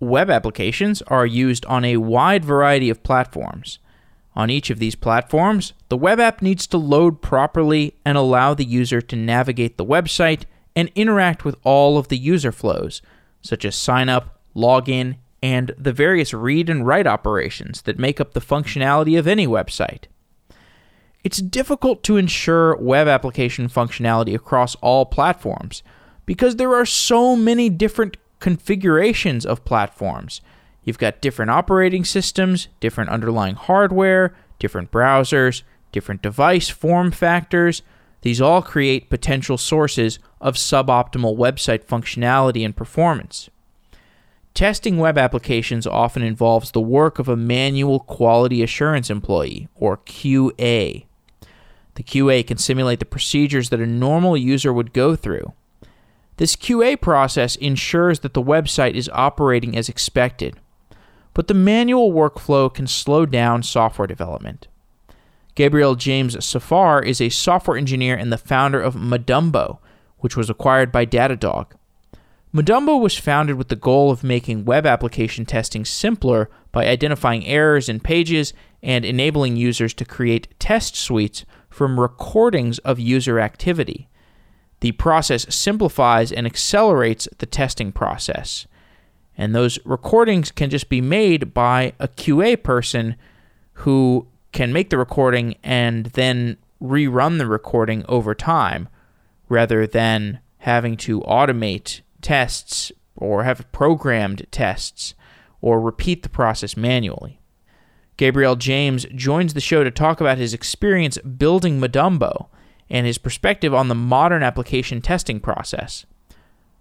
Web applications are used on a wide variety of platforms. On each of these platforms, the web app needs to load properly and allow the user to navigate the website and interact with all of the user flows, such as sign up, login, and the various read and write operations that make up the functionality of any website. It's difficult to ensure web application functionality across all platforms because there are so many different configurations of platforms. You've got different operating systems, different underlying hardware, different browsers, different device form factors. These all create potential sources of suboptimal website functionality and performance. Testing web applications often involves the work of a manual quality assurance employee, or QA. The QA can simulate the procedures that a normal user would go through. This QA process ensures that the website is operating as expected, but the manual workflow can slow down software development. Gabriel James Safar is a software engineer and the founder of Madumbo, which was acquired by Datadog. Madumbo was founded with the goal of making web application testing simpler by identifying errors in pages and enabling users to create test suites from recordings of user activity the process simplifies and accelerates the testing process. And those recordings can just be made by a QA person who can make the recording and then rerun the recording over time rather than having to automate tests or have programmed tests or repeat the process manually. Gabriel James joins the show to talk about his experience building Madumbo and his perspective on the modern application testing process.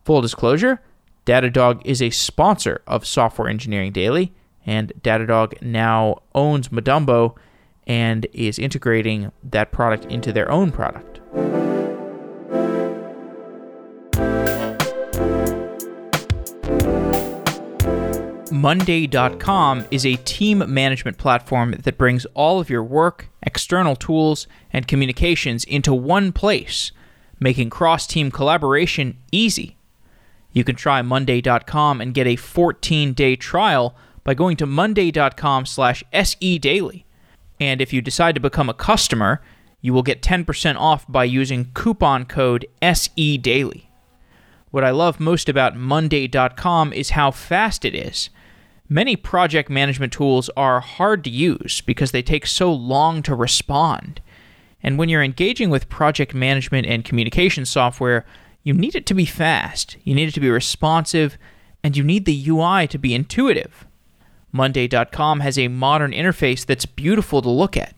Full disclosure Datadog is a sponsor of Software Engineering Daily, and Datadog now owns Madumbo and is integrating that product into their own product. Monday.com is a team management platform that brings all of your work, external tools, and communications into one place, making cross team collaboration easy. You can try Monday.com and get a 14 day trial by going to Monday.com slash SE Daily. And if you decide to become a customer, you will get 10% off by using coupon code SE Daily. What I love most about Monday.com is how fast it is. Many project management tools are hard to use because they take so long to respond. And when you're engaging with project management and communication software, you need it to be fast, you need it to be responsive, and you need the UI to be intuitive. Monday.com has a modern interface that's beautiful to look at.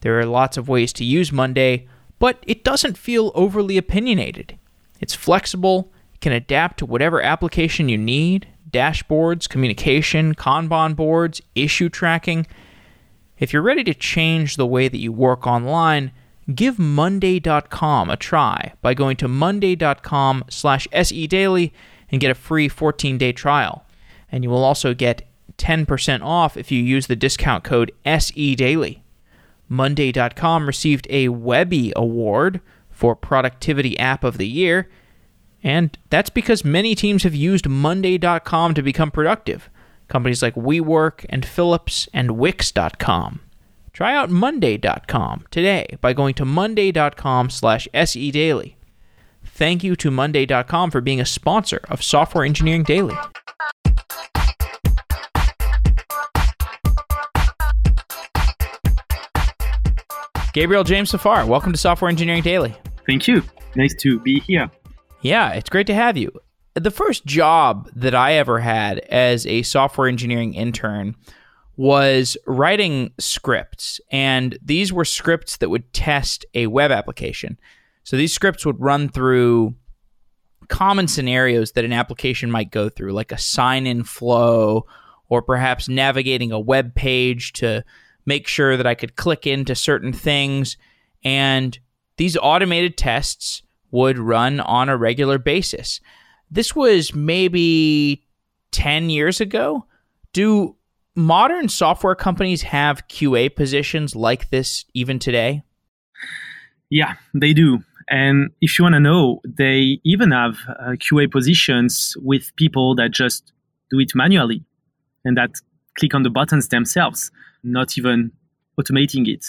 There are lots of ways to use Monday, but it doesn't feel overly opinionated. It's flexible, can adapt to whatever application you need, dashboards, communication, Kanban boards, issue tracking. If you're ready to change the way that you work online, give monday.com a try by going to monday.com slash sedaily and get a free 14-day trial. And you will also get 10% off if you use the discount code SEDaily. Monday.com received a Webby Award for Productivity App of the Year – and that's because many teams have used Monday.com to become productive. Companies like WeWork and Philips and Wix.com. Try out Monday.com today by going to Monday.com slash SE Daily. Thank you to Monday.com for being a sponsor of Software Engineering Daily. Gabriel James Safar, welcome to Software Engineering Daily. Thank you. Nice to be here. Yeah, it's great to have you. The first job that I ever had as a software engineering intern was writing scripts, and these were scripts that would test a web application. So these scripts would run through common scenarios that an application might go through, like a sign in flow, or perhaps navigating a web page to make sure that I could click into certain things. And these automated tests would run on a regular basis. This was maybe 10 years ago. Do modern software companies have QA positions like this even today? Yeah, they do. And if you want to know, they even have uh, QA positions with people that just do it manually and that click on the buttons themselves, not even automating it.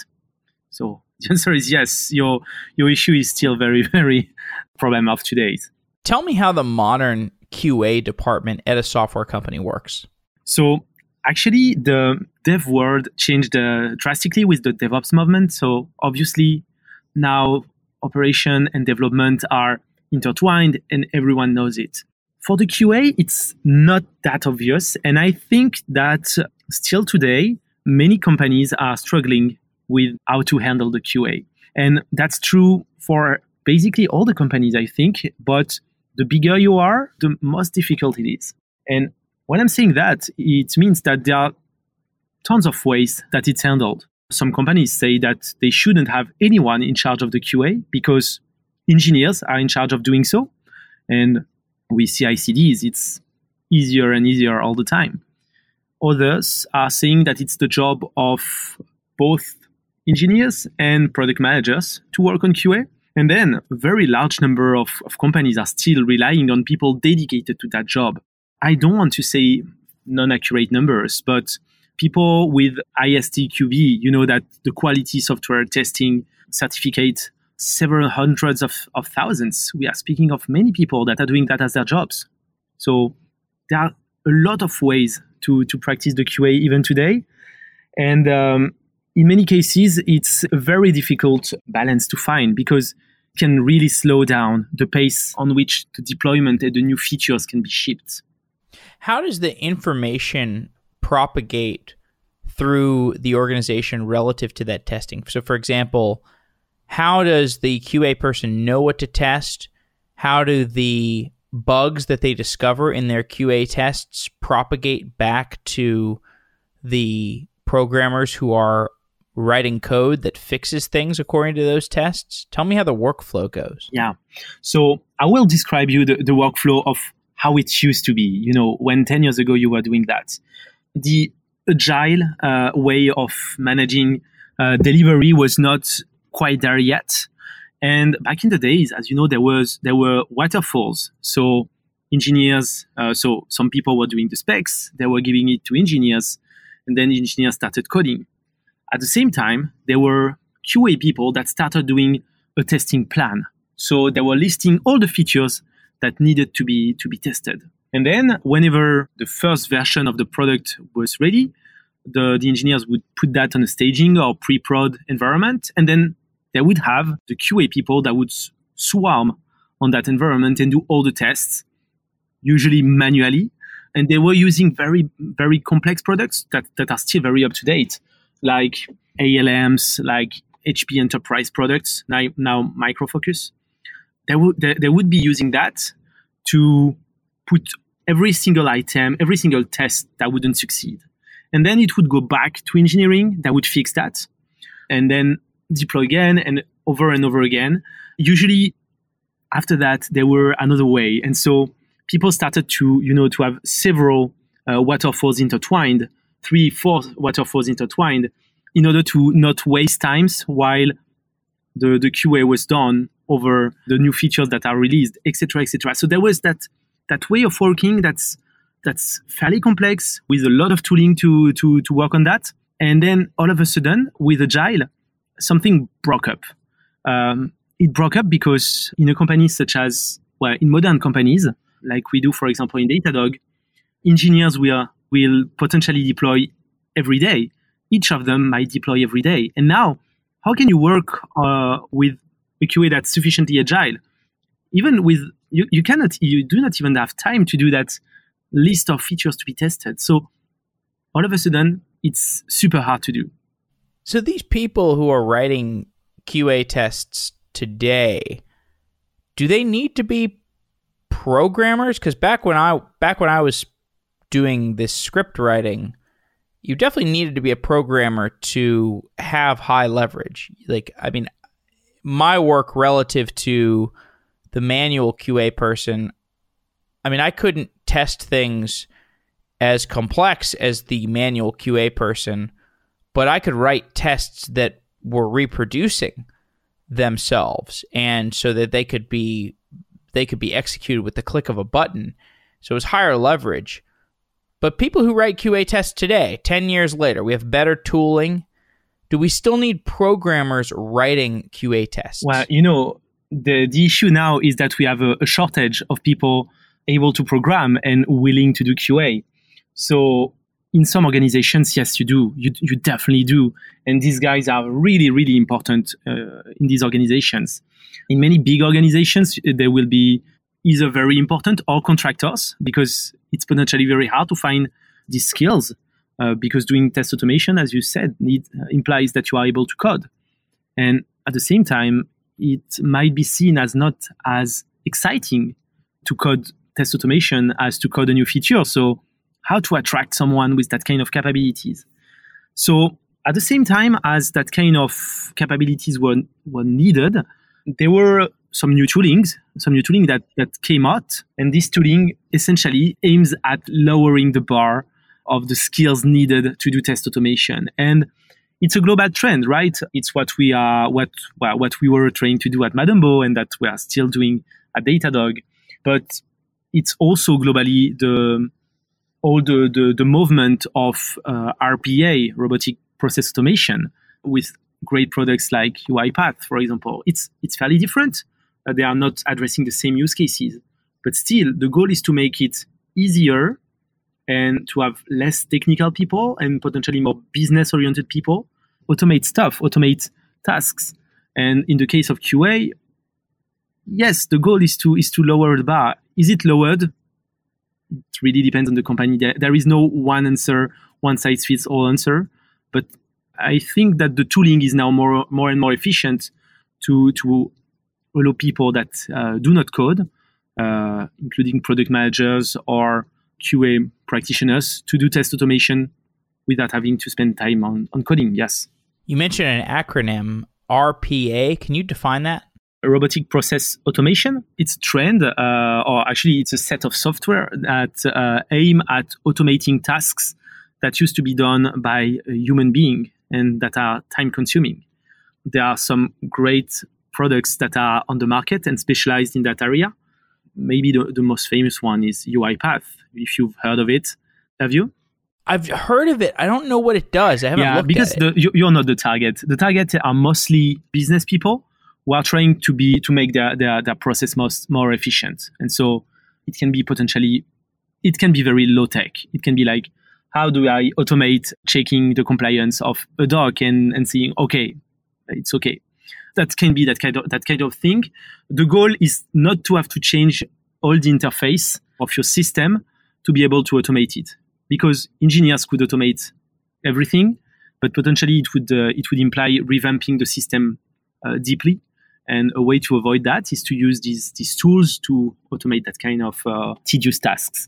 So the answer is yes. Your your issue is still very very problem of today. Tell me how the modern QA department at a software company works. So actually, the dev world changed uh, drastically with the DevOps movement. So obviously now operation and development are intertwined and everyone knows it. For the QA, it's not that obvious. And I think that still today, many companies are struggling with how to handle the QA. And that's true for basically all the companies, I think. But the bigger you are, the most difficult it is. And when I'm saying that, it means that there are tons of ways that it's handled. Some companies say that they shouldn't have anyone in charge of the QA because engineers are in charge of doing so. And with CI/CDs, it's easier and easier all the time. Others are saying that it's the job of both engineers and product managers to work on QA. And then a very large number of, of companies are still relying on people dedicated to that job. I don't want to say non accurate numbers, but people with ISTQB, you know, that the quality software testing certificate several hundreds of, of thousands. We are speaking of many people that are doing that as their jobs. So there are a lot of ways to, to practice the QA even today. And um, in many cases, it's a very difficult balance to find because it can really slow down the pace on which the deployment and the new features can be shipped. How does the information propagate through the organization relative to that testing? So, for example, how does the QA person know what to test? How do the bugs that they discover in their QA tests propagate back to the programmers who are writing code that fixes things according to those tests? Tell me how the workflow goes. Yeah. So I will describe you the, the workflow of how it used to be, you know, when 10 years ago you were doing that. The agile uh, way of managing uh, delivery was not quite there yet. And back in the days, as you know, there was there were waterfalls. So engineers, uh, so some people were doing the specs, they were giving it to engineers, and then engineers started coding. At the same time, there were QA people that started doing a testing plan. So they were listing all the features that needed to be to be tested. And then whenever the first version of the product was ready, the, the engineers would put that on a staging or pre-prod environment, and then they would have the QA people that would swarm on that environment and do all the tests, usually manually. And they were using very, very complex products that, that are still very up to date, like ALMs, like HP enterprise products, now, now Micro Focus. They would, they, they would be using that to put every single item, every single test that wouldn't succeed. And then it would go back to engineering that would fix that. And then deploy again and over and over again. Usually after that, there were another way. And so people started to, you know, to have several uh, waterfalls intertwined, three, four waterfalls intertwined in order to not waste times while the, the QA was done over the new features that are released, etc., etc. So there was that that way of working that's that's fairly complex with a lot of tooling to to to work on that. And then all of a sudden, with Agile, something broke up. Um, it broke up because in a company such as, well, in modern companies, like we do, for example, in Datadog, engineers will, will potentially deploy every day. Each of them might deploy every day. And now, how can you work uh, with a QA that's sufficiently agile? Even with, you, you cannot, you do not even have time to do that list of features to be tested. So all of a sudden, it's super hard to do. So these people who are writing QA tests today, do they need to be programmers? Because back when I back when I was doing this script writing, you definitely needed to be a programmer to have high leverage. Like, I mean, my work relative to the manual QA person, I mean, I couldn't test things as complex as the manual QA person but I could write tests that were reproducing themselves and so that they could be they could be executed with the click of a button. So it was higher leverage. But people who write QA tests today, 10 years later, we have better tooling. Do we still need programmers writing QA tests? Well, you know, the, the issue now is that we have a, a shortage of people able to program and willing to do QA. So in some organizations, yes, you do. You, you definitely do. And these guys are really, really important uh, in these organizations. In many big organizations, they will be either very important or contractors because it's potentially very hard to find these skills. Uh, because doing test automation, as you said, need, uh, implies that you are able to code. And at the same time, it might be seen as not as exciting to code test automation as to code a new feature. So, how to attract someone with that kind of capabilities? So, at the same time as that kind of capabilities were, were needed, there were some new toolings, some new tooling that, that came out. And this tooling essentially aims at lowering the bar of the skills needed to do test automation. And it's a global trend, right? It's what we are, what well, what we were trying to do at Madumbo, and that we are still doing at Datadog. But it's also globally the all the the, the movement of uh, RPA, robotic process automation, with great products like UiPath, for example. It's it's fairly different. Uh, they are not addressing the same use cases, but still, the goal is to make it easier and to have less technical people and potentially more business oriented people automate stuff, automate tasks. And in the case of QA, yes, the goal is to is to lower the bar. Is it lowered? It really depends on the company. There, there is no one answer, one size fits all answer. But I think that the tooling is now more more and more efficient to to allow people that uh, do not code, uh, including product managers or QA practitioners, to do test automation without having to spend time on, on coding. Yes. You mentioned an acronym RPA. Can you define that? robotic process automation. It's a trend, uh, or actually, it's a set of software that uh, aim at automating tasks that used to be done by a human being and that are time consuming. There are some great products that are on the market and specialized in that area. Maybe the, the most famous one is UiPath. If you've heard of it, have you? I've heard of it. I don't know what it does. I haven't yeah, looked because at it. The, you're not the target. The target are mostly business people who are trying to be to make their, their, their process most more efficient. And so it can be potentially it can be very low tech. It can be like how do I automate checking the compliance of a doc and, and seeing okay, it's okay. That can be that kind of that kind of thing. The goal is not to have to change all the interface of your system to be able to automate it. Because engineers could automate everything, but potentially it would uh, it would imply revamping the system uh, deeply and a way to avoid that is to use these, these tools to automate that kind of uh, tedious tasks.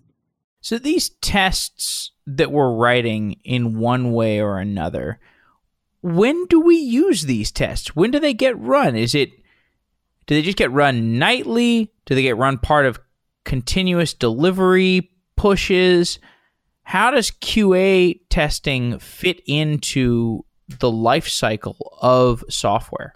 So these tests that we're writing in one way or another, when do we use these tests? When do they get run? Is it do they just get run nightly? Do they get run part of continuous delivery pushes? How does QA testing fit into the life cycle of software?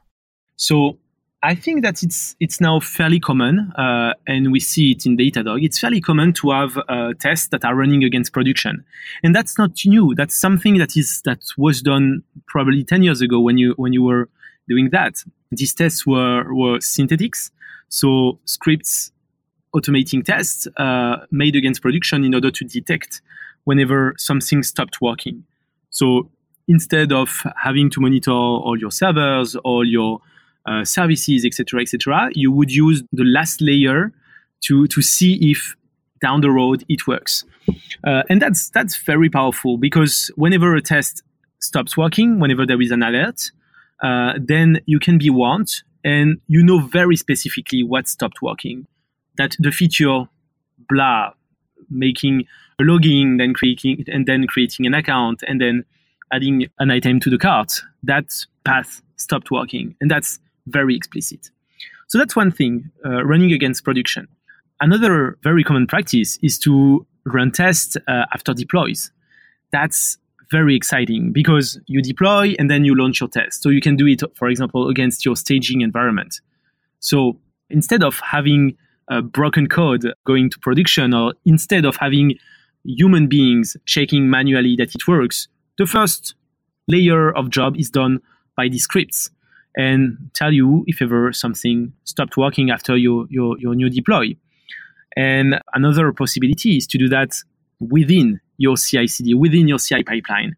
So I think that it's it's now fairly common, uh, and we see it in Datadog. It's fairly common to have uh, tests that are running against production, and that's not new. That's something that is that was done probably ten years ago when you when you were doing that. These tests were were synthetics, so scripts automating tests uh, made against production in order to detect whenever something stopped working. So instead of having to monitor all your servers, all your uh, services, etc., etc., you would use the last layer to to see if down the road it works, uh, and that's that's very powerful because whenever a test stops working, whenever there is an alert, uh, then you can be warned and you know very specifically what stopped working. That the feature, blah, making a login, then creating and then creating an account, and then adding an item to the cart. That path stopped working, and that's very explicit. So that's one thing, uh, running against production. Another very common practice is to run tests uh, after deploys. That's very exciting because you deploy and then you launch your test. So you can do it, for example, against your staging environment. So instead of having a broken code going to production or instead of having human beings checking manually that it works, the first layer of job is done by the scripts and tell you if ever something stopped working after your, your, your new deploy. And another possibility is to do that within your CI CD, within your CI pipeline.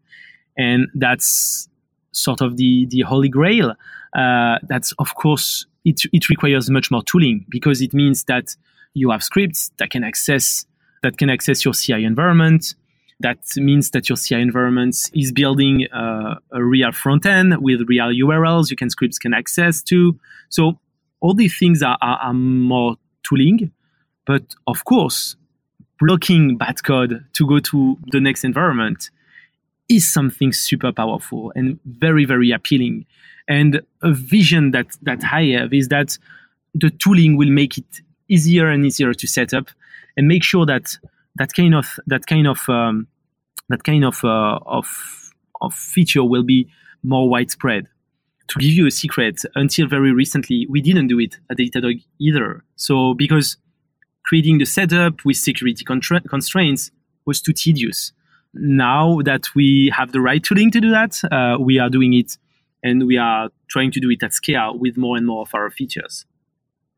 And that's sort of the, the holy grail. Uh, that's, of course, it, it requires much more tooling because it means that you have scripts that can access that can access your CI environment. That means that your CI environment is building uh, a real front end with real URLs you can scripts can access to. So all these things are, are, are more tooling, but of course, blocking bad code to go to the next environment is something super powerful and very very appealing. And a vision that that I have is that the tooling will make it easier and easier to set up and make sure that that kind of that kind of um, that kind of uh, of of feature will be more widespread. To give you a secret, until very recently, we didn't do it at Datadog either. So because creating the setup with security contra- constraints was too tedious. Now that we have the right tooling to do that, uh, we are doing it and we are trying to do it at scale with more and more of our features.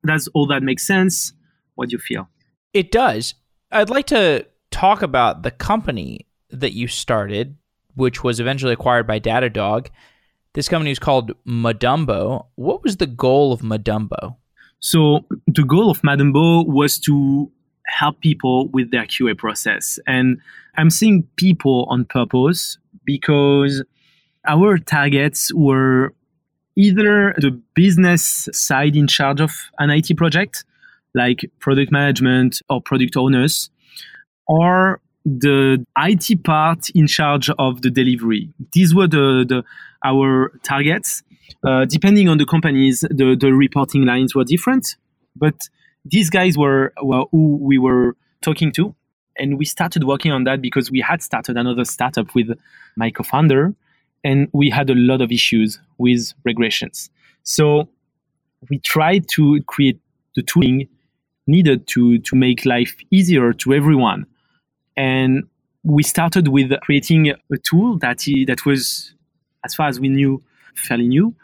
Does all that make sense? What do you feel? It does. I'd like to talk about the company that you started, which was eventually acquired by Datadog. This company is called Madumbo. What was the goal of Madumbo? So the goal of Madumbo was to help people with their QA process. And I'm seeing people on purpose because our targets were either the business side in charge of an IT project, like product management or product owners, or the IT part in charge of the delivery. These were the, the our targets. Uh, depending on the companies, the, the reporting lines were different, but these guys were, were who we were talking to. And we started working on that because we had started another startup with my co founder and we had a lot of issues with regressions. So we tried to create the tooling needed to, to make life easier to everyone. And we started with creating a tool that, he, that was, as far as we knew, fairly new,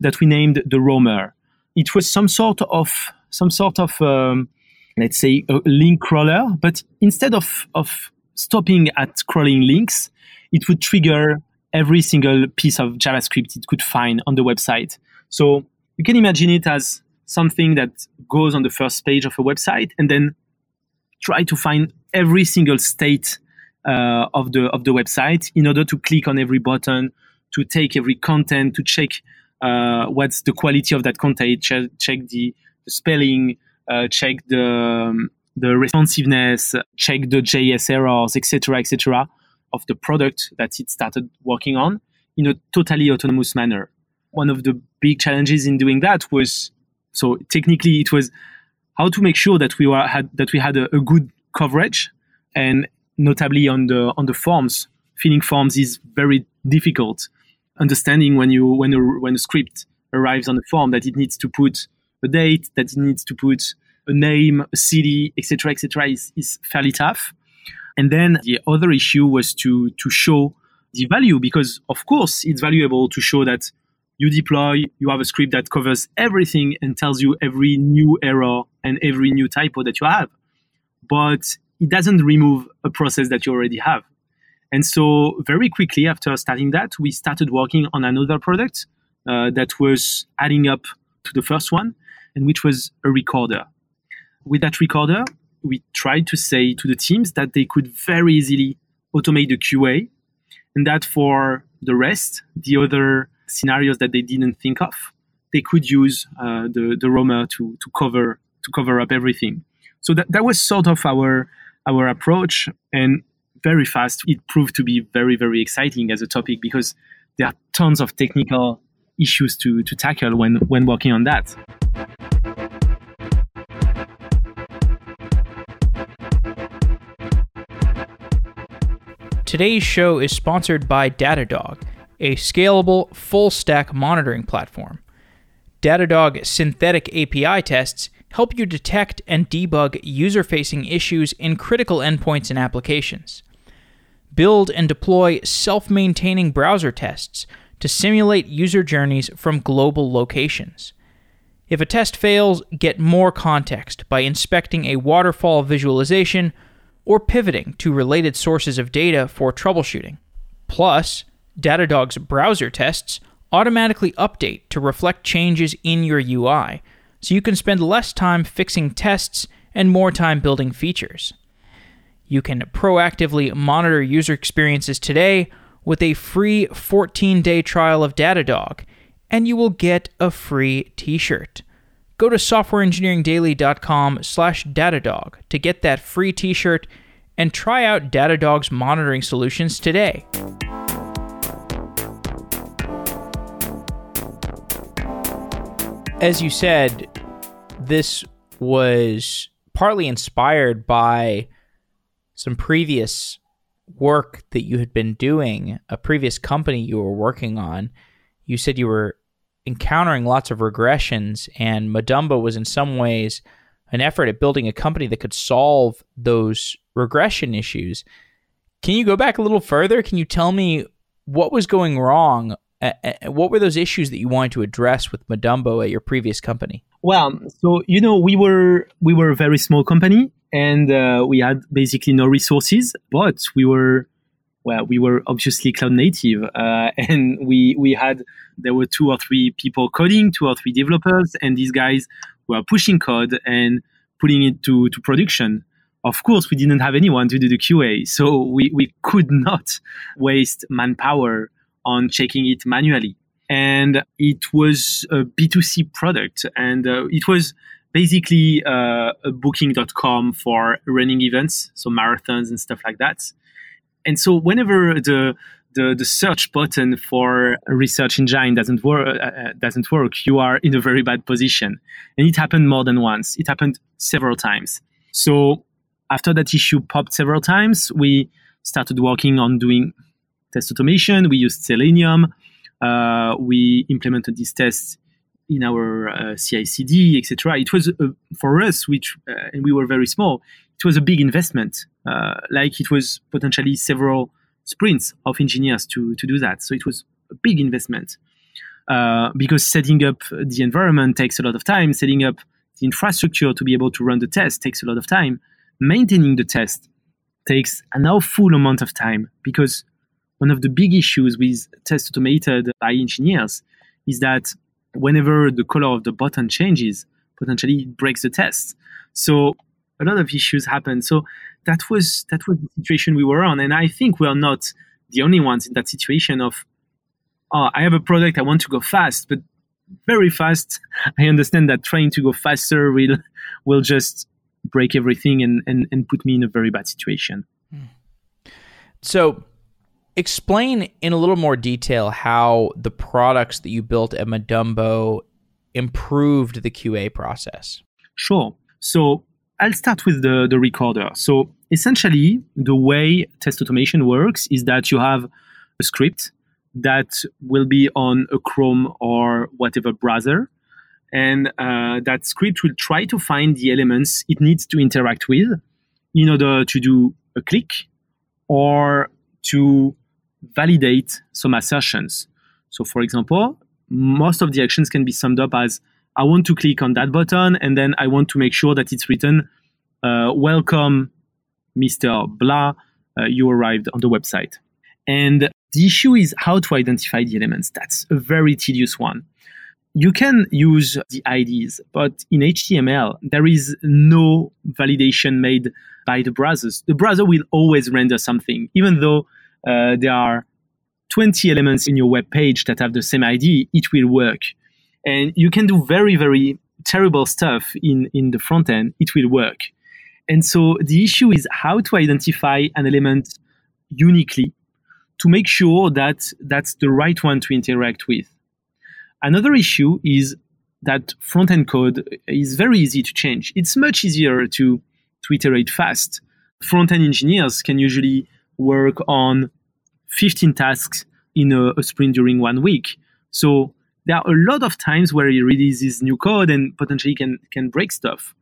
that we named the Roamer. It was some sort of, some sort of um, let's say, a link crawler, but instead of, of stopping at crawling links, it would trigger every single piece of JavaScript it could find on the website. So you can imagine it as something that goes on the first page of a website and then try to find every single state uh, of the of the website in order to click on every button, to take every content, to check uh, what's the quality of that content, check, check the, the spelling, uh, check the um, the responsiveness, check the JS errors, etc., etc of the product that it started working on in a totally autonomous manner. One of the big challenges in doing that was so technically it was how to make sure that we were had that we had a, a good coverage and notably on the on the forms. Filling forms is very difficult. Understanding when you when a, when a script arrives on the form that it needs to put a date that it needs to put a name a city etc etc is, is fairly tough. And then the other issue was to, to show the value because, of course, it's valuable to show that you deploy, you have a script that covers everything and tells you every new error and every new typo that you have. But it doesn't remove a process that you already have. And so, very quickly after starting that, we started working on another product uh, that was adding up to the first one, and which was a recorder. With that recorder, we tried to say to the teams that they could very easily automate the QA and that for the rest, the other scenarios that they didn't think of, they could use uh, the, the Roamer to, to cover to cover up everything. So that, that was sort of our our approach and very fast it proved to be very, very exciting as a topic because there are tons of technical issues to, to tackle when, when working on that. Today's show is sponsored by Datadog, a scalable full stack monitoring platform. Datadog synthetic API tests help you detect and debug user facing issues in critical endpoints and applications. Build and deploy self maintaining browser tests to simulate user journeys from global locations. If a test fails, get more context by inspecting a waterfall visualization or pivoting to related sources of data for troubleshooting. Plus, Datadog's browser tests automatically update to reflect changes in your UI, so you can spend less time fixing tests and more time building features. You can proactively monitor user experiences today with a free 14 day trial of Datadog, and you will get a free t shirt. Go to softwareengineeringdaily.com slash Datadog to get that free t shirt and try out Datadog's monitoring solutions today. As you said, this was partly inspired by some previous work that you had been doing, a previous company you were working on. You said you were encountering lots of regressions, and Madumbo was in some ways an effort at building a company that could solve those regression issues. Can you go back a little further? Can you tell me what was going wrong? What were those issues that you wanted to address with Madumbo at your previous company? Well, so you know, we were we were a very small company, and uh, we had basically no resources, but we were well, we were obviously cloud native, uh, and we we had there were two or three people coding, two or three developers, and these guys were pushing code and putting it to to production. Of course, we didn't have anyone to do the QA, so we we could not waste manpower on checking it manually. And it was a B2C product, and uh, it was basically uh, a booking.com for running events, so marathons and stuff like that. And so whenever the the, the search button for research engine doesn't work uh, uh, doesn't work, you are in a very bad position. And it happened more than once. It happened several times. So after that issue popped several times, we started working on doing test automation. We used Selenium. Uh, we implemented these tests in our uh, CI/CD, etc. It was uh, for us, which uh, and we were very small. It was a big investment. Uh, like it was potentially several sprints of engineers to to do that. So it was a big investment uh, because setting up the environment takes a lot of time. Setting up the infrastructure to be able to run the test takes a lot of time. Maintaining the test takes an awful amount of time because one of the big issues with test automated by engineers is that whenever the color of the button changes, potentially it breaks the test. So a lot of issues happen. So that was that was the situation we were on, and I think we are not the only ones in that situation of, oh, I have a product, I want to go fast, but very fast. I understand that trying to go faster will will just break everything and, and, and put me in a very bad situation. Hmm. So explain in a little more detail how the products that you built at Madumbo improved the QA process. Sure. So I'll start with the, the recorder. So essentially, the way test automation works is that you have a script that will be on a Chrome or whatever browser. And uh, that script will try to find the elements it needs to interact with in order to do a click or to validate some assertions. So, for example, most of the actions can be summed up as I want to click on that button, and then I want to make sure that it's written, uh, Welcome, Mr. Blah, uh, you arrived on the website. And the issue is how to identify the elements. That's a very tedious one. You can use the IDs, but in HTML, there is no validation made by the browsers. The browser will always render something, even though uh, there are 20 elements in your web page that have the same ID, it will work. And you can do very, very terrible stuff in, in the front end, it will work. And so the issue is how to identify an element uniquely to make sure that that's the right one to interact with. Another issue is that front end code is very easy to change. It's much easier to, to iterate fast. Front end engineers can usually work on 15 tasks in a, a sprint during one week. So there are a lot of times where it releases new code and potentially can can break stuff,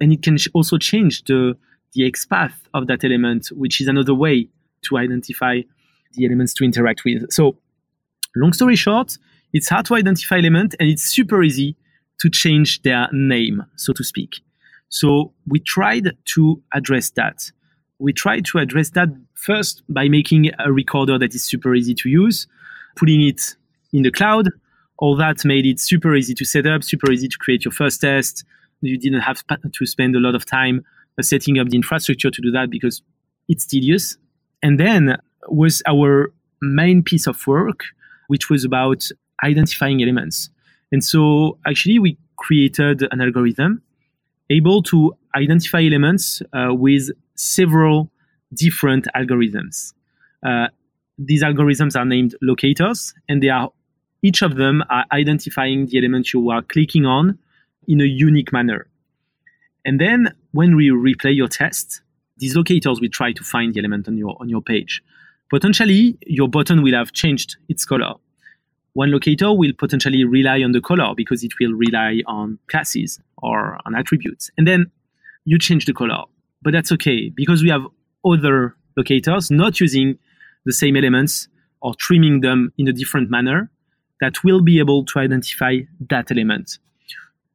and it can also change the the XPath of that element, which is another way to identify the elements to interact with. So, long story short, it's hard to identify element and it's super easy to change their name, so to speak. So we tried to address that. We tried to address that first by making a recorder that is super easy to use, putting it in the cloud. All that made it super easy to set up, super easy to create your first test. You didn't have to spend a lot of time uh, setting up the infrastructure to do that because it's tedious. And then was our main piece of work, which was about identifying elements. And so actually we created an algorithm able to identify elements uh, with several different algorithms. Uh, these algorithms are named locators, and they are each of them are identifying the element you are clicking on in a unique manner. And then when we replay your test, these locators will try to find the element on your on your page. Potentially, your button will have changed its color. One locator will potentially rely on the color because it will rely on classes or on attributes. And then you change the color. But that's okay because we have other locators not using the same elements or trimming them in a different manner that will be able to identify that element.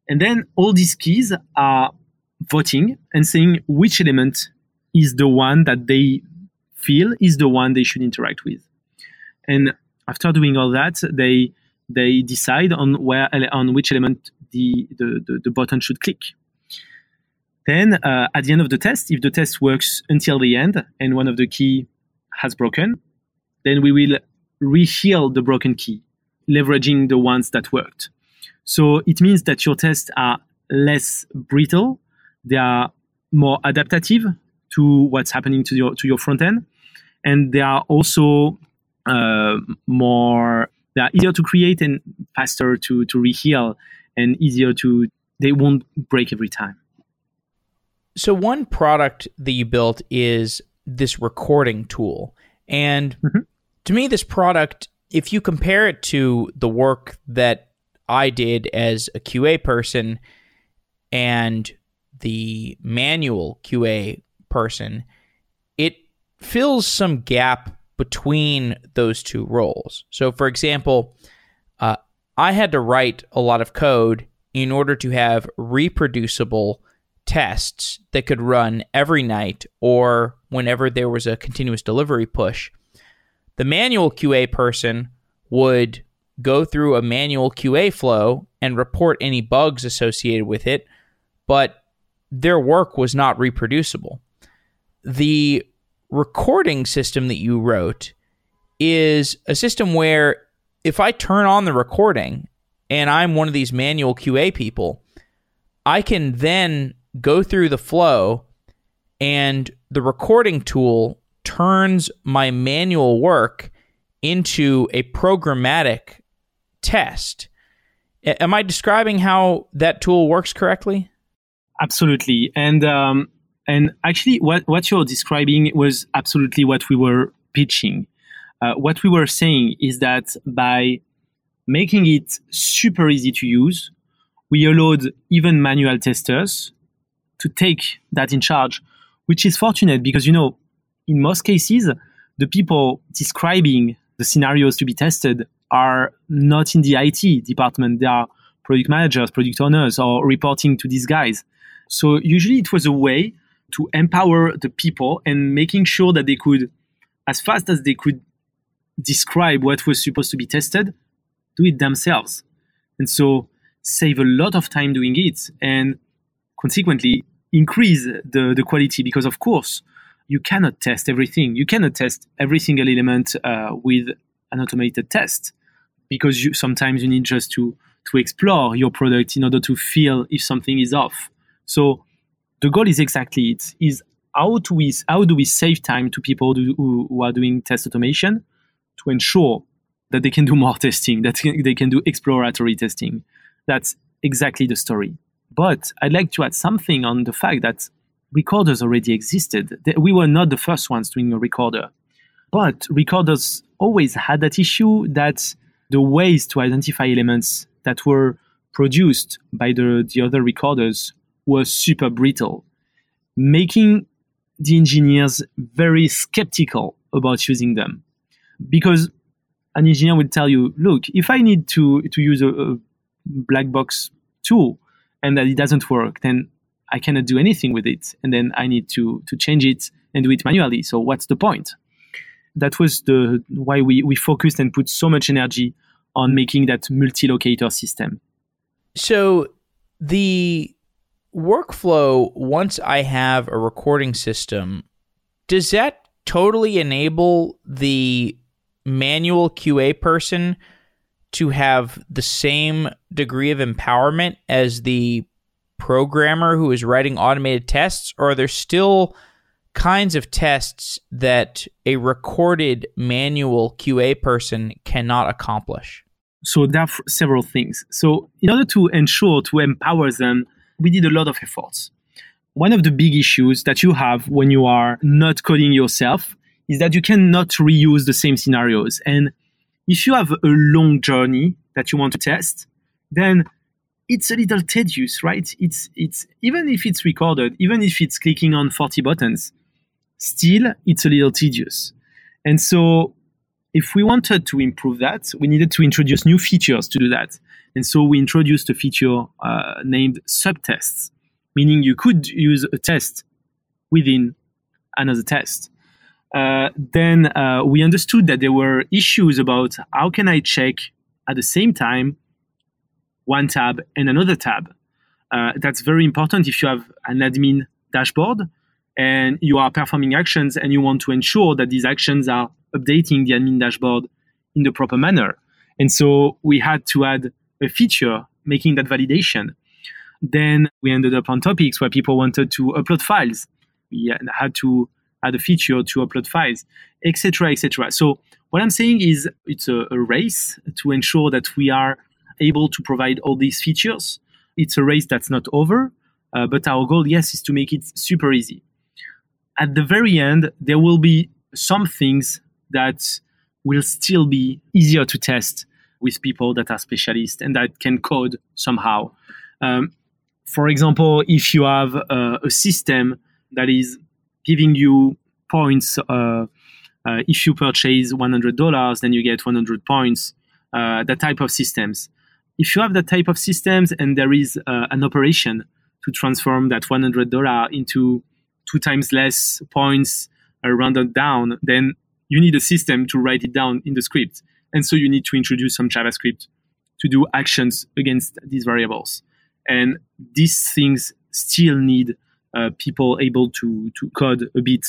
And then all these keys are voting and saying which element is the one that they feel is the one they should interact with. And after doing all that, they they decide on where on which element the the, the, the button should click. Then uh, at the end of the test, if the test works until the end and one of the key has broken, then we will reheal the broken key, leveraging the ones that worked. So it means that your tests are less brittle, they are more adaptive to what's happening to your to your front end, and they are also uh, more they are easier to create and faster to to reheal and easier to they won't break every time. So one product that you built is this recording tool. And mm-hmm. to me this product if you compare it to the work that I did as a QA person and the manual QA person, it fills some gap between those two roles. So, for example, uh, I had to write a lot of code in order to have reproducible tests that could run every night or whenever there was a continuous delivery push. The manual QA person would go through a manual QA flow and report any bugs associated with it, but their work was not reproducible. The recording system that you wrote is a system where if I turn on the recording and I'm one of these manual QA people, I can then go through the flow and the recording tool turns my manual work into a programmatic test. Am I describing how that tool works correctly? Absolutely. And um, and actually, what, what you're describing was absolutely what we were pitching. Uh, what we were saying is that by making it super easy to use, we allowed even manual testers to take that in charge, which is fortunate because, you know, in most cases, the people describing the scenarios to be tested are not in the IT department. They are product managers, product owners, or reporting to these guys. So usually it was a way to empower the people and making sure that they could, as fast as they could describe what was supposed to be tested, do it themselves. And so save a lot of time doing it and consequently increase the, the quality because, of course, you cannot test everything. You cannot test every single element uh, with an automated test because you, sometimes you need just to, to explore your product in order to feel if something is off. So the goal is exactly it is how do we how do we save time to people who, who are doing test automation to ensure that they can do more testing that they can do exploratory testing that's exactly the story but i'd like to add something on the fact that recorders already existed we were not the first ones doing a recorder but recorders always had that issue that the ways to identify elements that were produced by the, the other recorders were super brittle, making the engineers very skeptical about using them. Because an engineer will tell you, look, if I need to, to use a, a black box tool and that it doesn't work, then I cannot do anything with it. And then I need to, to change it and do it manually. So what's the point? That was the why we, we focused and put so much energy on making that multi-locator system. So the workflow, once I have a recording system, does that totally enable the manual QA person to have the same degree of empowerment as the programmer who is writing automated tests, or are there still kinds of tests that a recorded manual QA person cannot accomplish? So there are several things. So in order to ensure to empower them, we did a lot of efforts. One of the big issues that you have when you are not coding yourself is that you cannot reuse the same scenarios. And if you have a long journey that you want to test, then it's a little tedious, right? It's it's even if it's recorded, even if it's clicking on 40 buttons, still it's a little tedious. And so if we wanted to improve that, we needed to introduce new features to do that. And so we introduced a feature uh, named subtests, meaning you could use a test within another test. Uh, then uh, we understood that there were issues about how can I check at the same time one tab and another tab. Uh, that's very important if you have an admin dashboard and you are performing actions and you want to ensure that these actions are updating the admin dashboard in the proper manner. And so we had to add a feature making that validation. Then we ended up on topics where people wanted to upload files. We had to add a feature to upload files, etc., etc. So what I'm saying is it's a, a race to ensure that we are able to provide all these features. It's a race that's not over, uh, but our goal, yes, is to make it super easy. At the very end, there will be some things that will still be easier to test with people that are specialists and that can code somehow. Um, for example, if you have a, a, system that is giving you points, uh, uh, if you purchase $100, then you get 100 points, uh, that type of systems. If you have that type of systems and there is uh, an operation to transform that $100 into two times less points rounded down, then you need a system to write it down in the script. And so you need to introduce some JavaScript to do actions against these variables. And these things still need people able to, to code a bit,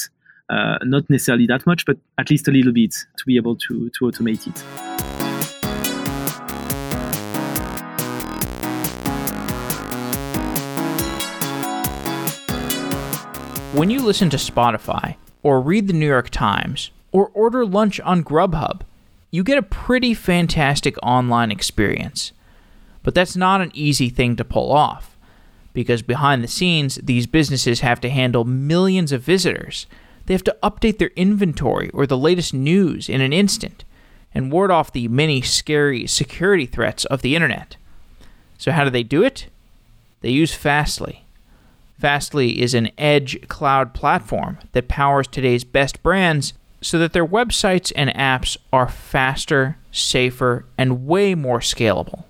uh, not necessarily that much, but at least a little bit to be able to, to automate it. When you listen to Spotify or read the New York Times or order lunch on Grubhub, you get a pretty fantastic online experience. But that's not an easy thing to pull off, because behind the scenes, these businesses have to handle millions of visitors. They have to update their inventory or the latest news in an instant and ward off the many scary security threats of the internet. So, how do they do it? They use Fastly. Fastly is an edge cloud platform that powers today's best brands so that their websites and apps are faster, safer, and way more scalable.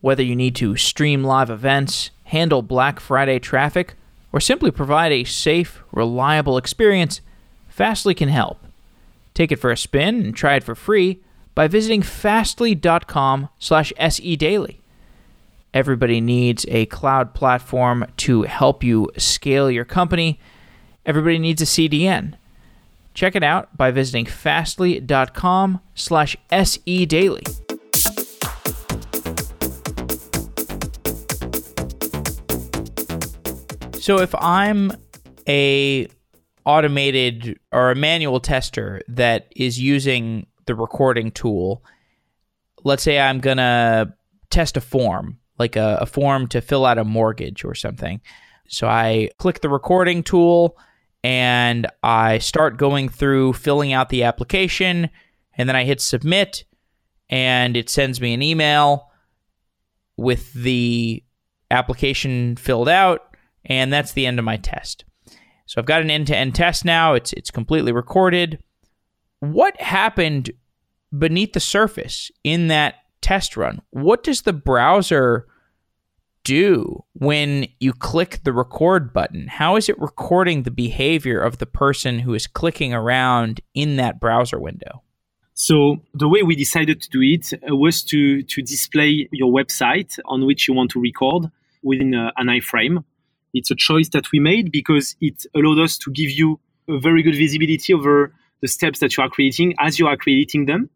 Whether you need to stream live events, handle Black Friday traffic, or simply provide a safe, reliable experience, Fastly can help. Take it for a spin and try it for free by visiting fastly.com/sedaily. Everybody needs a cloud platform to help you scale your company. Everybody needs a CDN. Check it out by visiting fastly.com slash sedaily. So if I'm a automated or a manual tester that is using the recording tool, let's say I'm to test a form, like a, a form to fill out a mortgage or something. So I click the recording tool and I start going through filling out the application, and then I hit submit, and it sends me an email with the application filled out, and that's the end of my test. So I've got an end-to-end test now. It's it's completely recorded. What happened beneath the surface in that test run? What does the browser do when you click the record button? How is it recording the behavior of the person who is clicking around in that browser window? So the way we decided to do it uh, was to to display your website on which you want to record within a, an iframe. It's a choice that we made because it allowed us to give you a very good visibility over the steps that you are creating as you are creating them.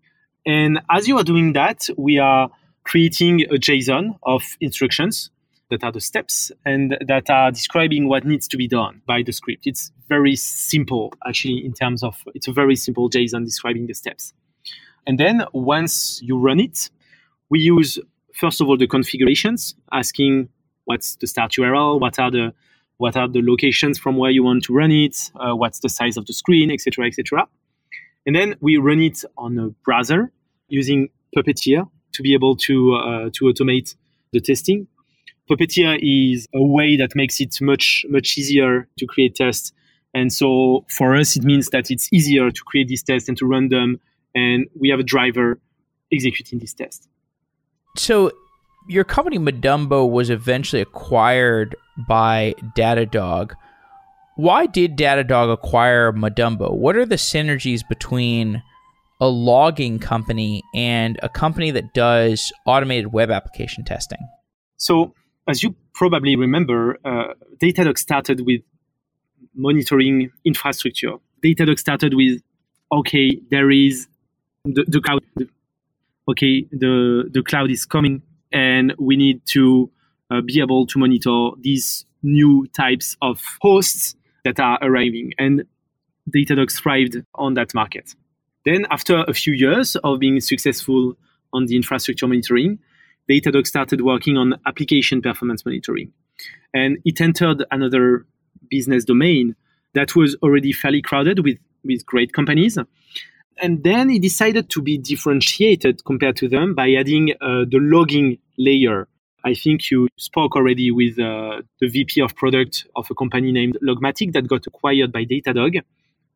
And as you are doing that, we are creating a JSON of instructions that are the steps and that are describing what needs to be done by the script. It's very simple, actually, in terms of it's a very simple JSON describing the steps. And then once you run it, we use first of all the configurations, asking what's the start URL, what are the what are the locations from where you want to run it, uh, what's the size of the screen, etc., etc. And then we run it on a browser using Puppeteer to be able to uh, to automate the testing. Puppeteer is a way that makes it much much easier to create tests. And so for us, it means that it's easier to create these tests and to run them. And we have a driver executing these tests. So your company Madumbo was eventually acquired by Datadog. Why did Datadog acquire Madumbo? What are the synergies between a logging company and a company that does automated web application testing? So as you probably remember, uh, Datadog started with monitoring infrastructure. Datadog started with, okay, there is the, the cloud. Okay, the, the cloud is coming and we need to uh, be able to monitor these new types of hosts that are arriving. And Datadog thrived on that market. Then, after a few years of being successful on the infrastructure monitoring, Datadog started working on application performance monitoring. And it entered another business domain that was already fairly crowded with, with great companies. And then it decided to be differentiated compared to them by adding uh, the logging layer. I think you spoke already with uh, the VP of product of a company named Logmatic that got acquired by Datadog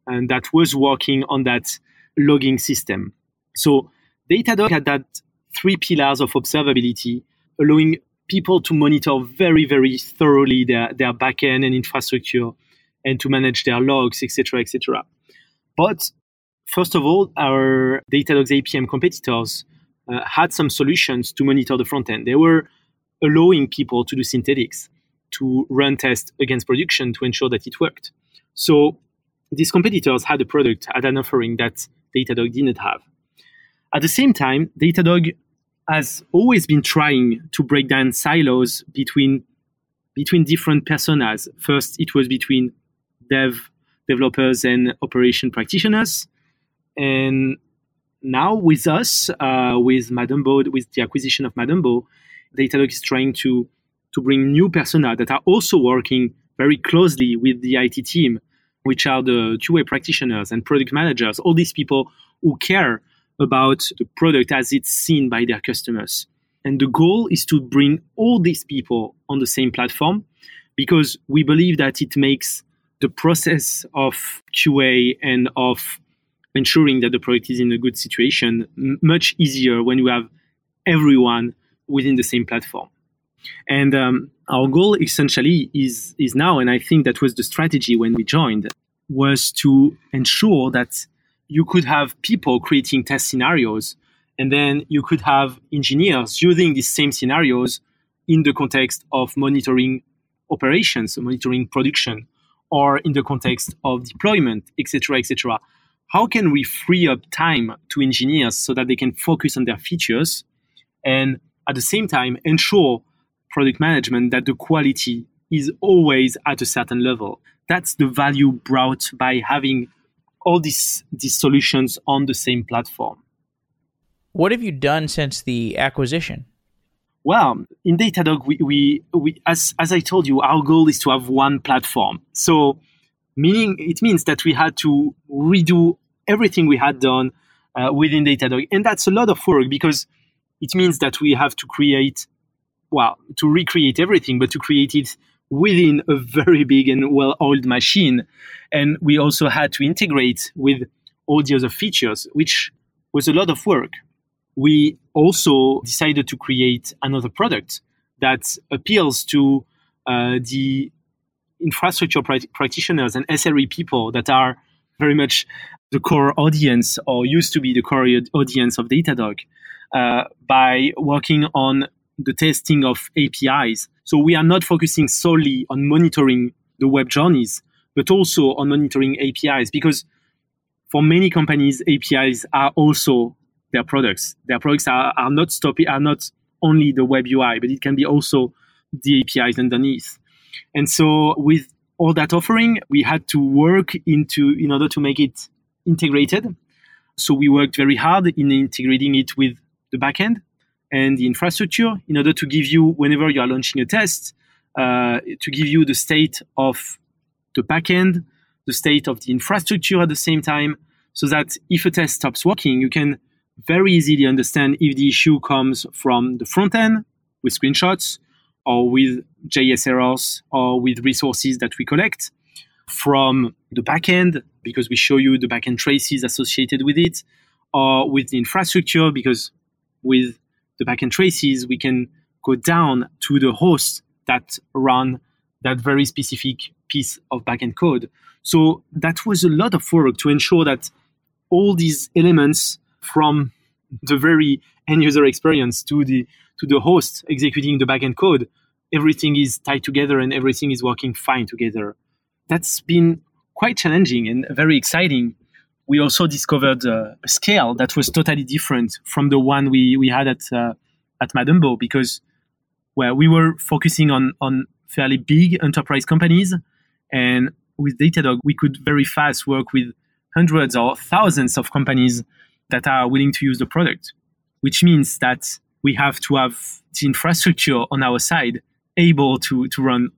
and that was working on that logging system. So Datadog had that three pillars of observability, allowing people to monitor very, very thoroughly their, their backend and infrastructure and to manage their logs, etc., etc. But first of all, our Datadog's APM competitors uh, had some solutions to monitor the front end. They were allowing people to do synthetics, to run tests against production to ensure that it worked. So these competitors had a product, had an offering that Datadog didn't have. At the same time, Datadog has always been trying to break down silos between between different personas. First, it was between dev developers and operation practitioners, and now with us, uh, with Madumbo, with the acquisition of Madumbo, Datadog is trying to to bring new persona that are also working very closely with the IT team, which are the QA practitioners and product managers, all these people who care about the product as it's seen by their customers. And the goal is to bring all these people on the same platform because we believe that it makes the process of QA and of ensuring that the product is in a good situation much easier when you have everyone within the same platform. And um, our goal essentially is is now, and I think that was the strategy when we joined, was to ensure that you could have people creating test scenarios and then you could have engineers using these same scenarios in the context of monitoring operations monitoring production or in the context of deployment etc etc how can we free up time to engineers so that they can focus on their features and at the same time ensure product management that the quality is always at a certain level that's the value brought by having all these these solutions on the same platform. What have you done since the acquisition? Well, in Datadog, we, we, we as as I told you, our goal is to have one platform. So, meaning it means that we had to redo everything we had done uh, within Datadog. And that's a lot of work because it means that we have to create, well, to recreate everything, but to create it within a very big and well oiled machine. And we also had to integrate with all the other features, which was a lot of work. We also decided to create another product that appeals to uh, the infrastructure practitioners and SRE people that are very much the core audience or used to be the core audience of Datadog uh, by working on the testing of APIs. So we are not focusing solely on monitoring the web journeys, but also on monitoring APIs because for many companies, APIs are also their products. Their products are, are not stopping, are not only the web UI, but it can be also the APIs underneath. And so with all that offering, we had to work into in order to make it integrated. So we worked very hard in integrating it with the backend and the infrastructure in order to give you, whenever you are launching a test, uh, to give you the state of the backend, the state of the infrastructure at the same time, so that if a test stops working, you can very easily understand if the issue comes from the front end with screenshots or with JS errors or with resources that we collect from the backend because we show you the backend traces associated with it or with the infrastructure because with the backend traces we can go down to the host that run that very specific piece of backend code. So that was a lot of work to ensure that all these elements from the very end user experience to the to the host executing the backend code, everything is tied together and everything is working fine together. That's been quite challenging and very exciting. We also discovered uh, a scale that was totally different from the one we, we had at uh, at Madumbo because where we were focusing on on fairly big enterprise companies and with Datadog we could very fast work with hundreds or thousands of companies that are willing to use the product, which means that we have to have the infrastructure on our side able to, to run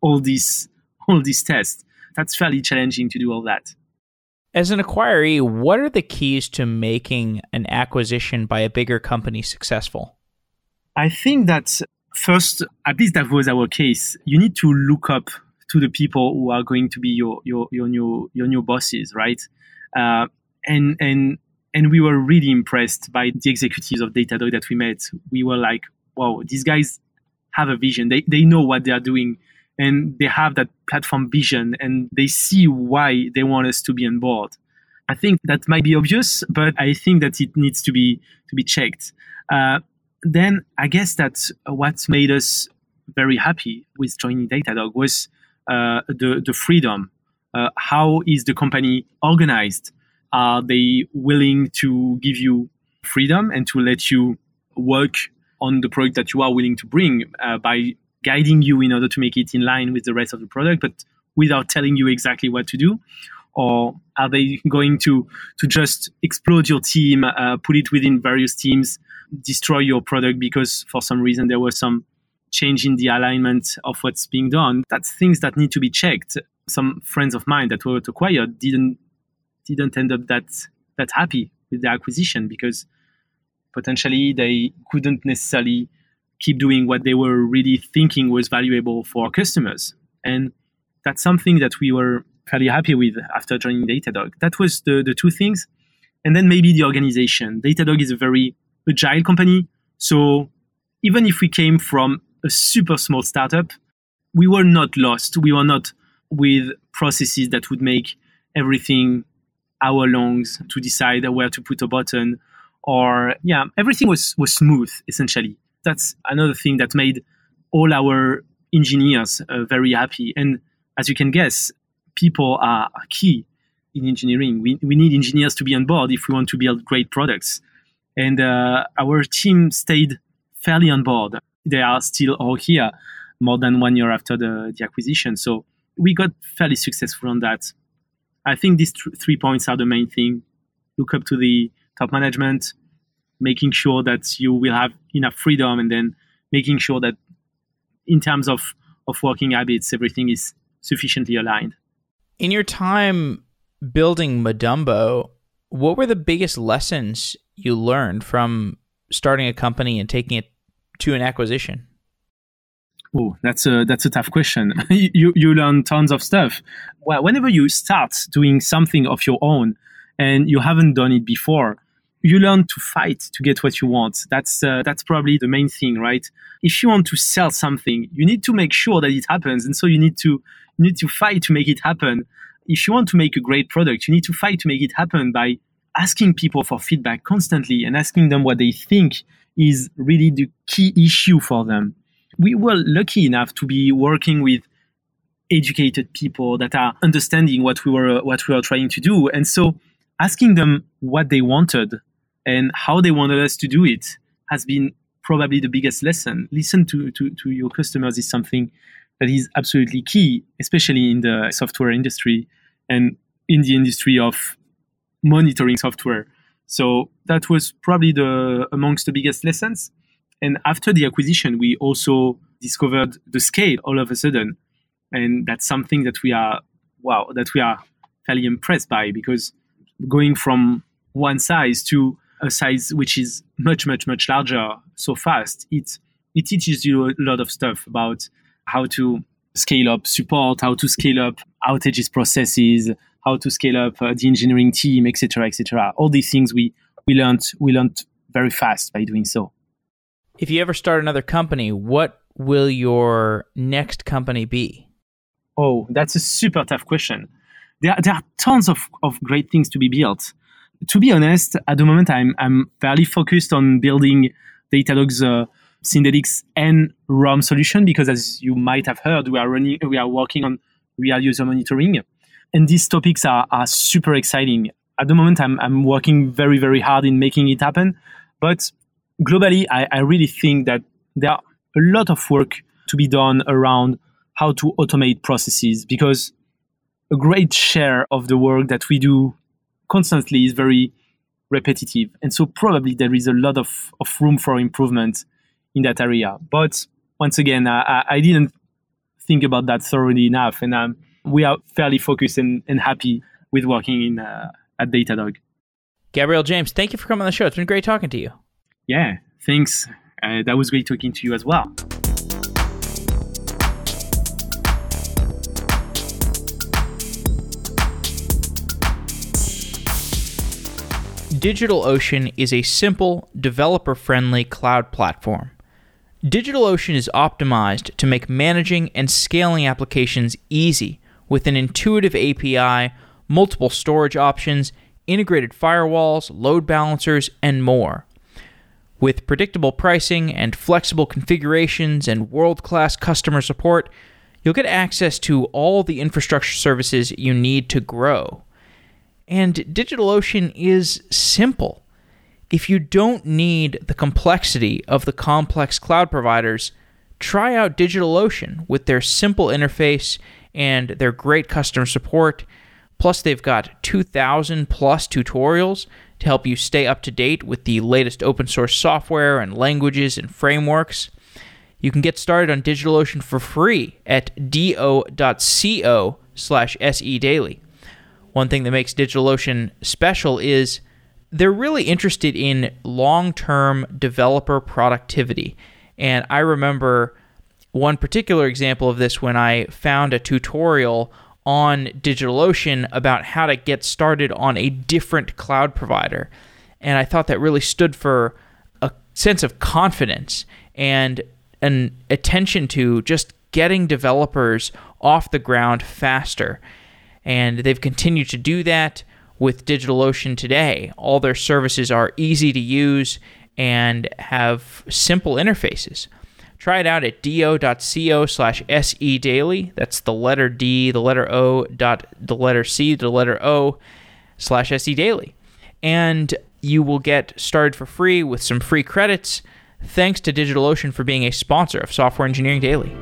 all these all these tests. That's fairly challenging to do all that. As an acquiree, what are the keys to making an acquisition by a bigger company successful? I think that first, at least that was our case, you need to look up to the people who are going to be your your your new your new bosses, right? Uh, and and and we were really impressed by the executives of Datadog that we met. We were like, wow, these guys have a vision. They they know what they are doing, and they have that platform vision, and they see why they want us to be on board. I think that might be obvious, but I think that it needs to be to be checked. Uh, then I guess that what made us very happy with joining Datadog was uh, the the freedom. Uh, how is the company organized? Are they willing to give you freedom and to let you work on the product that you are willing to bring uh, by guiding you in order to make it in line with the rest of the product, but without telling you exactly what to do? Or are they going to to just explode your team, uh, put it within various teams, destroy your product because for some reason there was some change in the alignment of what's being done? That's things that need to be checked. Some friends of mine that were acquired didn't didn't end up that that happy with the acquisition because potentially they couldn't necessarily keep doing what they were really thinking was valuable for customers. And that's something that we were fairly happy with after joining Datadog. That was the, the two things. And then maybe the organization. Datadog is a very agile company. So even if we came from a super small startup, we were not lost. We were not with processes that would make everything hour longs to decide where to put a button or yeah everything was was smooth essentially. That's another thing that made all our engineers uh, very happy. And as you can guess people are, key in engineering. We, we need engineers to be on board if we want to build great products. And uh, our team stayed fairly on board. They are still all here more than one year after the, the acquisition. So we got fairly successful on that. I think these th- three points are the main thing. Look up to the top management, making sure that you will have enough freedom, and then making sure that in terms of, of working habits, everything is sufficiently aligned. In your time building Madumbo, What were the biggest lessons you learned from starting a company and taking it to an acquisition? Oh, that's a that's a tough question. you you learn tons of stuff. Well, whenever you start doing something of your own and you haven't done it before, you learn to fight to get what you want. That's uh, that's probably the main thing, right? If you want to sell something, you need to make sure that it happens, and so you need to you need to fight to make it happen. If you want to make a great product, you need to fight to make it happen by asking people for feedback constantly and asking them what they think is really the key issue for them we were lucky enough to be working with educated people that are understanding what we were what we were trying to do and so asking them what they wanted and how they wanted us to do it has been probably the biggest lesson. Listen to, to, to your customers is something that is absolutely key especially in the software industry and in the industry of monitoring software. So that was probably the amongst the biggest lessons. And after the acquisition, we also discovered the scale all of a sudden. And that's something that we are, wow, that we are fairly impressed by because going from one size to a size which is much, much, much larger so fast, it, it teaches you a lot of stuff about how to scale up support, how to scale up outages processes, how to scale up uh, the engineering team, etc., etc. All these things we we learned we learned very fast by doing so. If you ever start another company, what will your next company be? Oh, that's a super tough question. There, there are tons of, of great things to be built. To be honest, at the moment, I'm, I'm fairly focused on building Datadog's uh, Synthetics and RUM solution because, as you might have heard, we are running, we are working on real user monitoring, and these topics are, are super exciting. At the moment, I'm, I'm working very, very hard in making it happen, but globally, I, I really think that there are a lot of work to be done around how to automate processes because a great share of the work that we do constantly is very repetitive. And so probably there is a lot of, of room for improvement in that area. But once again, I, I didn't think about that thoroughly enough. And um, we are fairly focused and, and happy with working in uh, at Datadog. Gabriel James, thank you for coming on the show. It's been great talking to you. Yeah, thanks. Uh, that was great talking to you as well. DigitalOcean is a simple, developer friendly cloud platform. DigitalOcean is optimized to make managing and scaling applications easy with an intuitive API, multiple storage options, integrated firewalls, load balancers, and more. With predictable pricing and flexible configurations and world class customer support, you'll get access to all the infrastructure services you need to grow. And DigitalOcean is simple. If you don't need the complexity of the complex cloud providers, try out DigitalOcean with their simple interface and their great customer support. Plus, they've got 2,000 plus tutorials to help you stay up to date with the latest open source software and languages and frameworks. You can get started on DigitalOcean for free at do.co slash sedaily. One thing that makes DigitalOcean special is they're really interested in long term developer productivity. And I remember one particular example of this when I found a tutorial on DigitalOcean about how to get started on a different cloud provider. And I thought that really stood for a sense of confidence and an attention to just getting developers off the ground faster. And they've continued to do that with DigitalOcean today. All their services are easy to use and have simple interfaces. Try it out at do.co slash se daily. That's the letter D, the letter O, dot the letter C, the letter O slash se daily. And you will get started for free with some free credits. Thanks to DigitalOcean for being a sponsor of Software Engineering Daily.